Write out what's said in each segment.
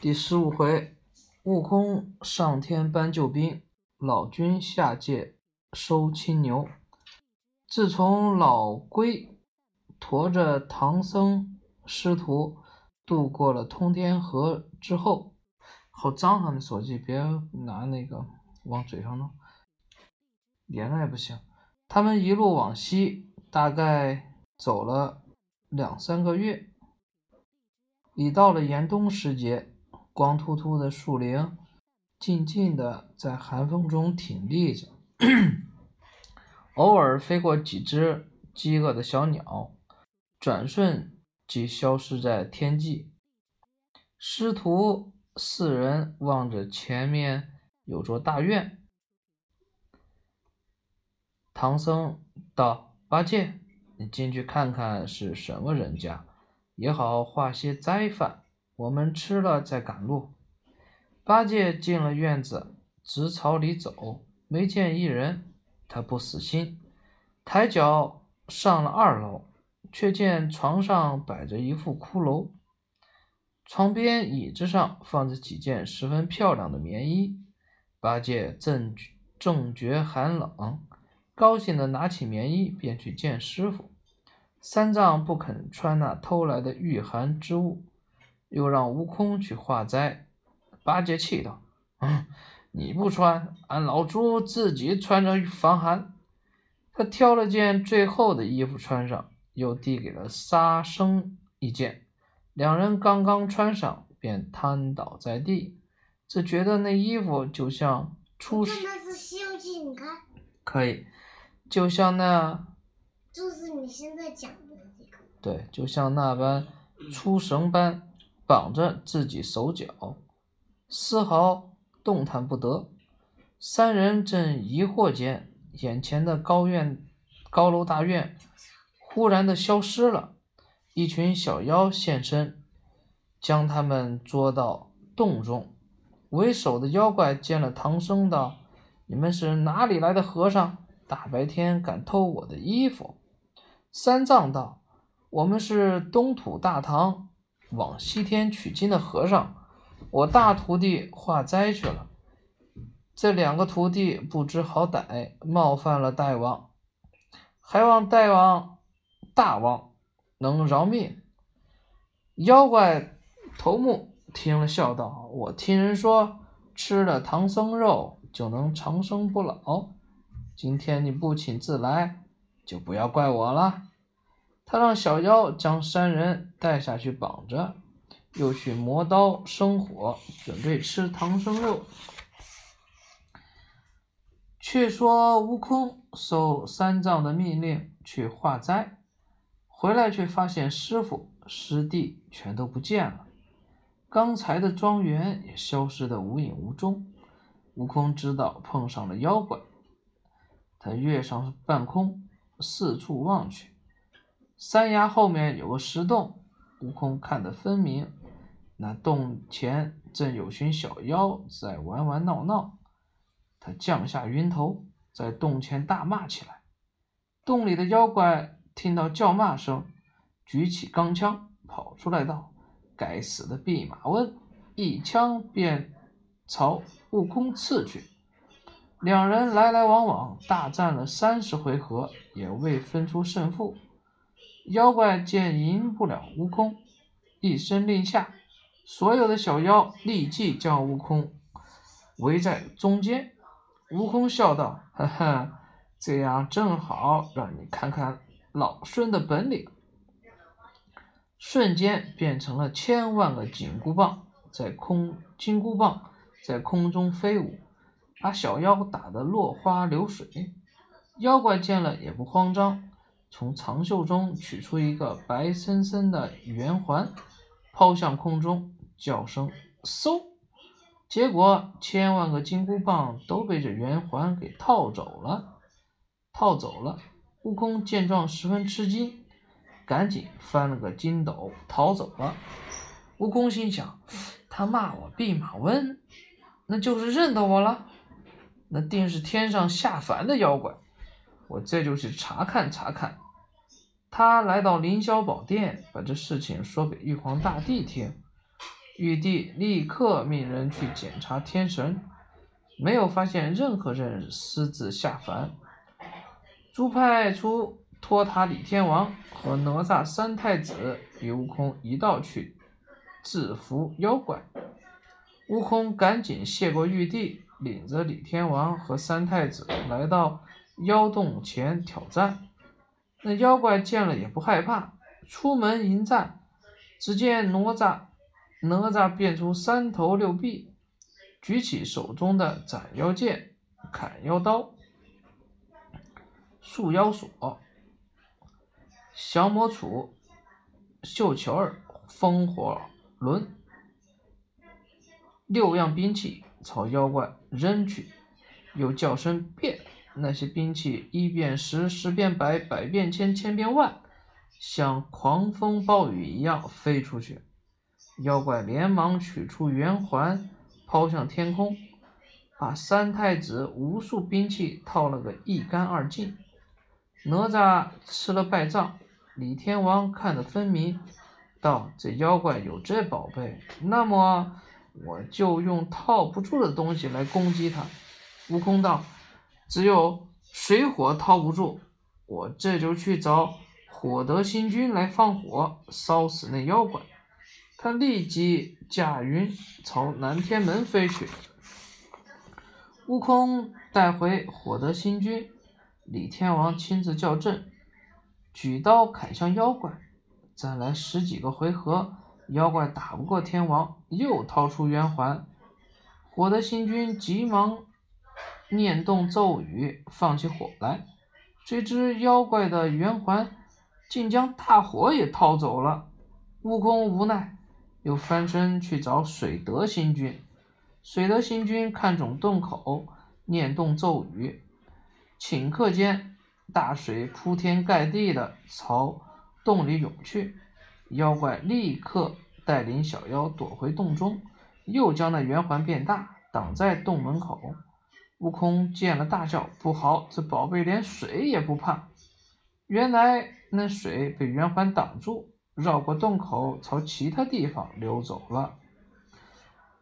第十五回，悟空上天搬救兵，老君下界收青牛。自从老龟驮着唐僧师徒渡过了通天河之后，好脏啊！你手机别拿那个往嘴上弄，连了也不行。他们一路往西，大概走了两三个月，已到了严冬时节。光秃秃的树林，静静的在寒风中挺立着，偶尔飞过几只饥饿的小鸟，转瞬即消失在天际。师徒四人望着前面有座大院，唐僧道：“八戒，你进去看看是什么人家，也好化些斋饭。”我们吃了再赶路。八戒进了院子，直朝里走，没见一人。他不死心，抬脚上了二楼，却见床上摆着一副骷髅，床边椅子上放着几件十分漂亮的棉衣。八戒正正觉寒冷，高兴的拿起棉衣便去见师傅。三藏不肯穿那偷来的御寒之物。又让悟空去化斋，八戒气道：“嗯，你不穿，俺老猪自己穿着防寒。”他挑了件最厚的衣服穿上，又递给了沙僧一件。两人刚刚穿上，便瘫倒在地，只觉得那衣服就像出……看那是《西游记》，你看，可以，就像那……就是你现在讲的这个，对，就像那般出绳般。绑着自己手脚，丝毫动弹不得。三人正疑惑间，眼前的高院、高楼大院忽然的消失了，一群小妖现身，将他们捉到洞中。为首的妖怪见了唐僧，道：“你们是哪里来的和尚？大白天敢偷我的衣服？”三藏道：“我们是东土大唐。”往西天取经的和尚，我大徒弟化斋去了。这两个徒弟不知好歹，冒犯了大王，还望大王大王能饶命。妖怪头目听了，笑道：“我听人说，吃了唐僧肉就能长生不老。今天你不请自来，就不要怪我了。”他让小妖将三人带下去绑着，又去磨刀生火，准备吃唐僧肉。却说悟空受三藏的命令去化斋，回来却发现师傅师弟全都不见了，刚才的庄园也消失得无影无踪。悟空知道碰上了妖怪，他跃上半空，四处望去。山崖后面有个石洞，悟空看得分明。那洞前正有群小妖在玩玩闹闹。他降下云头，在洞前大骂起来。洞里的妖怪听到叫骂声，举起钢枪跑出来道：“该死的弼马温！”一枪便朝悟空刺去。两人来来往往，大战了三十回合，也未分出胜负。妖怪见赢不了悟空，一声令下，所有的小妖立即将悟空围在中间。悟空笑道：“呵呵，这样正好让你看看老孙的本领。”瞬间变成了千万个紧箍棒，在空金箍棒在空中飞舞，把小妖打得落花流水。妖怪见了也不慌张。从长袖中取出一个白森森的圆环，抛向空中，叫声“嗖”，结果千万个金箍棒都被这圆环给套走了。套走了，悟空见状十分吃惊，赶紧翻了个筋斗逃走了。悟空心想：他骂我弼马温，那就是认得我了，那定是天上下凡的妖怪。我这就去查看查看。他来到凌霄宝殿，把这事情说给玉皇大帝听。玉帝立刻命人去检查天神，没有发现任何人私自下凡。朱派出托塔李天王和哪吒三太子与悟空一道去制服妖怪。悟空赶紧谢过玉帝，领着李天王和三太子来到妖洞前挑战。那妖怪见了也不害怕，出门迎战。只见哪吒。哪吒变出三头六臂，举起手中的斩妖剑、砍妖刀、束妖索、降魔杵、绣球儿、风火轮六样兵器朝妖怪扔去，又叫声变，那些兵器一变十，十变百，百变千，千变万，像狂风暴雨一样飞出去。妖怪连忙取出圆环，抛向天空，把三太子无数兵器套了个一干二净。哪吒吃了败仗，李天王看得分明，道：“这妖怪有这宝贝，那么我就用套不住的东西来攻击他。”悟空道：“只有水火套不住，我这就去找火德星君来放火，烧死那妖怪。”他立即驾云朝南天门飞去。悟空带回火德星君，李天王亲自叫阵，举刀砍向妖怪。再来十几个回合，妖怪打不过天王，又掏出圆环。火德星君急忙念动咒语，放起火来。谁知妖怪的圆环竟将大火也掏走了。悟空无奈。又翻身去找水德星君，水德星君看准洞口，念动咒语，顷刻间大水铺天盖地的朝洞里涌去，妖怪立刻带领小妖躲回洞中，又将那圆环变大，挡在洞门口。悟空见了大叫：“不好，这宝贝连水也不怕！”原来那水被圆环挡住。绕过洞口，朝其他地方流走了。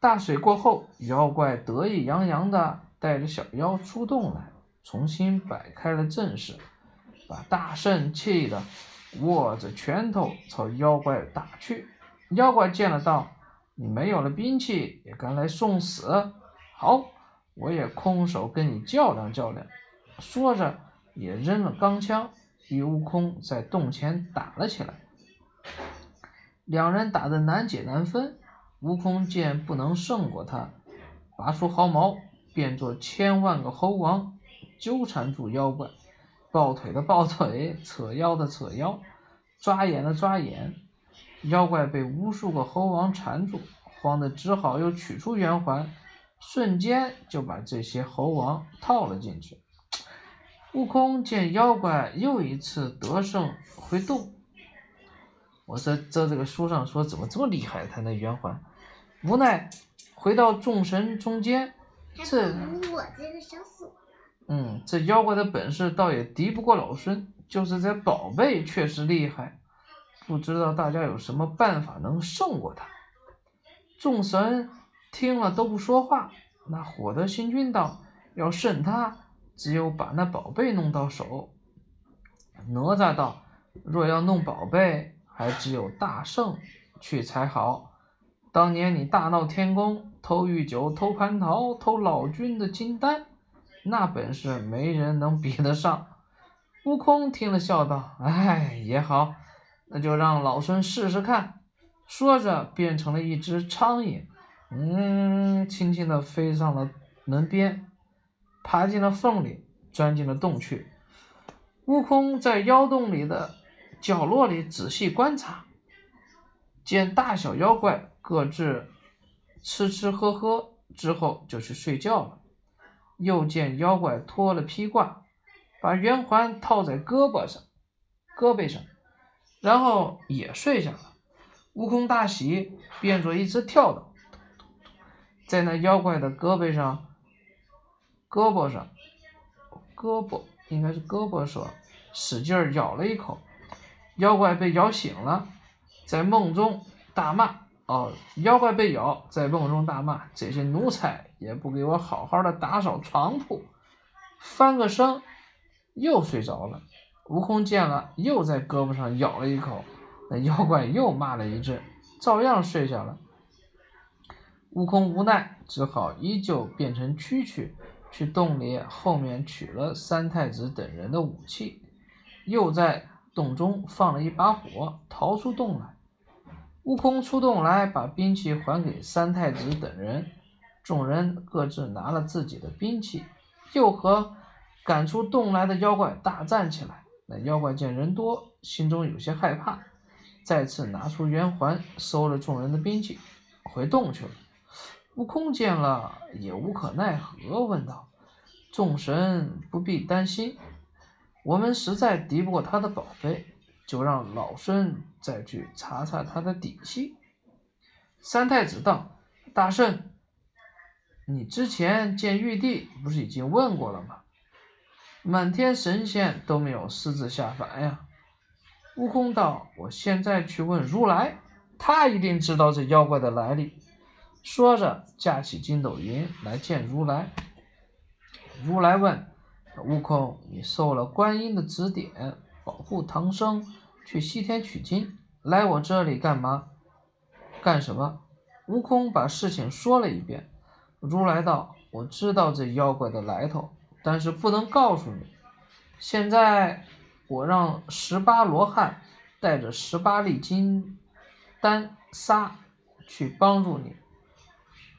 大水过后，妖怪得意洋洋的带着小妖出洞来，重新摆开了阵势，把大圣气得握着拳头朝妖怪打去。妖怪见了道：“你没有了兵器，也敢来送死？好，我也空手跟你较量较量。”说着，也扔了钢枪，与悟空在洞前打了起来。两人打得难解难分，悟空见不能胜过他，拔出毫毛，变作千万个猴王，纠缠住妖怪，抱腿的抱腿，扯腰的扯腰，抓眼的抓眼。妖怪被无数个猴王缠住，慌得只好又取出圆环，瞬间就把这些猴王套了进去。悟空见妖怪又一次得胜回洞。我说这这个书上说怎么这么厉害？他那圆环，无奈回到众神中间，这嗯，这妖怪的本事倒也敌不过老孙，就是这宝贝确实厉害，不知道大家有什么办法能胜过他？众神听了都不说话。那火德星君道：要胜他，只有把那宝贝弄到手。哪吒道：若要弄宝贝。还只有大圣去才好。当年你大闹天宫，偷玉酒、偷蟠桃、偷老君的金丹，那本事没人能比得上。悟空听了笑道：“哎，也好，那就让老孙试试看。”说着变成了一只苍蝇，嗯，轻轻地飞上了门边，爬进了缝里，钻进了洞去。悟空在妖洞里的。角落里仔细观察，见大小妖怪各自吃吃喝喝之后就去睡觉了。又见妖怪脱了披挂，把圆环套在胳膊上，胳膊上，然后也睡下了。悟空大喜，变作一只跳蚤，在那妖怪的胳膊上、胳膊上、胳膊应该是胳膊上使劲咬了一口。妖怪被咬醒了，在梦中大骂：“哦，妖怪被咬，在梦中大骂：“这些奴才也不给我好好的打扫床铺。”翻个身，又睡着了。悟空见了，又在胳膊上咬了一口。那妖怪又骂了一阵，照样睡下了。悟空无奈，只好依旧变成蛐蛐，去洞里后面取了三太子等人的武器，又在洞中放了一把火，逃出洞来。悟空出洞来，把兵器还给三太子等人，众人各自拿了自己的兵器，又和赶出洞来的妖怪大战起来。那妖怪见人多，心中有些害怕，再次拿出圆环，收了众人的兵器，回洞去了。悟空见了，也无可奈何，问道：“众神不必担心，我们实在敌不过他的宝贝。”就让老孙再去查查他的底细。三太子道：“大圣，你之前见玉帝不是已经问过了吗？满天神仙都没有私自下凡呀。”悟空道：“我现在去问如来，他一定知道这妖怪的来历。”说着，架起筋斗云来见如来。如来问：“悟空，你受了观音的指点，保护唐僧？”去西天取经，来我这里干嘛？干什么？悟空把事情说了一遍。如来道：“我知道这妖怪的来头，但是不能告诉你。现在我让十八罗汉带着十八粒金丹砂去帮助你。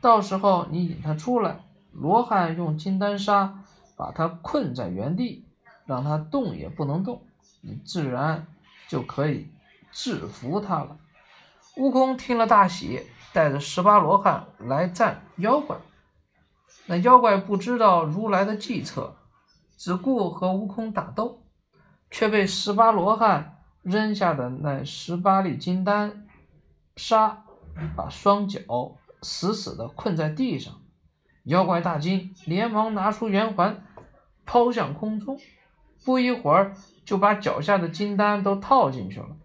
到时候你引他出来，罗汉用金丹砂把他困在原地，让他动也不能动，你自然。”就可以制服他了。悟空听了大喜，带着十八罗汉来战妖怪。那妖怪不知道如来的计策，只顾和悟空打斗，却被十八罗汉扔下的那十八粒金丹砂把双脚死死地困在地上。妖怪大惊，连忙拿出圆环，抛向空中。不一会儿。就把脚下的金丹都套进去了。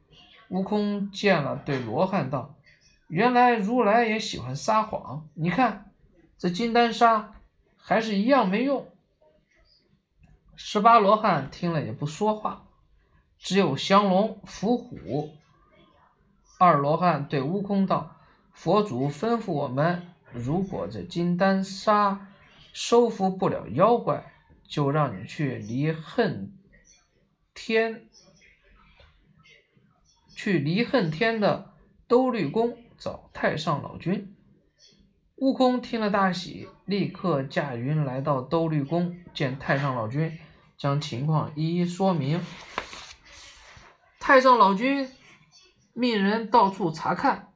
悟空见了，对罗汉道：“原来如来也喜欢撒谎。你看，这金丹砂还是一样没用。”十八罗汉听了也不说话，只有降龙伏虎。二罗汉对悟空道：“佛祖吩咐我们，如果这金丹砂收服不了妖怪，就让你去离恨。”天去离恨天的兜率宫找太上老君。悟空听了大喜，立刻驾云来到兜率宫见太上老君，将情况一一说明。太上老君命人到处查看，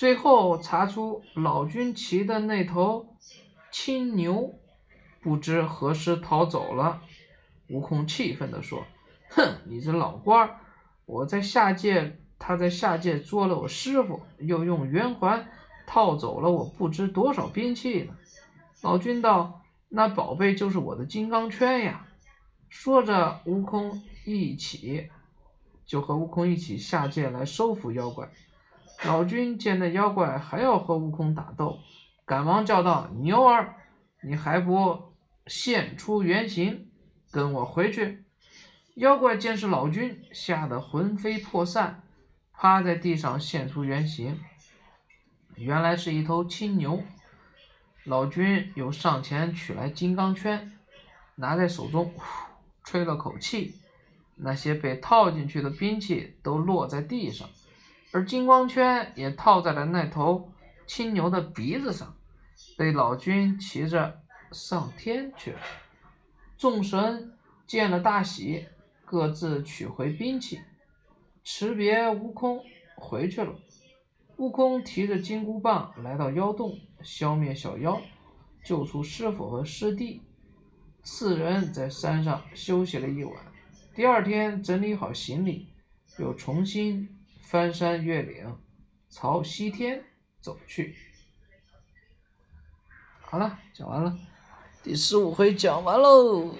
最后查出老君骑的那头青牛不知何时逃走了。悟空气愤地说。哼，你这老官儿！我在下界，他在下界捉了我师傅，又用圆环套走了我不知多少兵器呢。老君道：“那宝贝就是我的金刚圈呀！”说着，悟空一起就和悟空一起下界来收服妖怪。老君见那妖怪还要和悟空打斗，赶忙叫道：“牛儿，你还不现出原形，跟我回去！”妖怪见是老君，吓得魂飞魄散，趴在地上现出原形，原来是一头青牛。老君又上前取来金刚圈，拿在手中，吹了口气，那些被套进去的兵器都落在地上，而金光圈也套在了那头青牛的鼻子上，被老君骑着上天去了。众神见了大喜。各自取回兵器，辞别悟空回去了。悟空提着金箍棒来到妖洞，消灭小妖，救出师傅和师弟。四人在山上休息了一晚。第二天整理好行李，又重新翻山越岭，朝西天走去。好了，讲完了，第十五回讲完喽。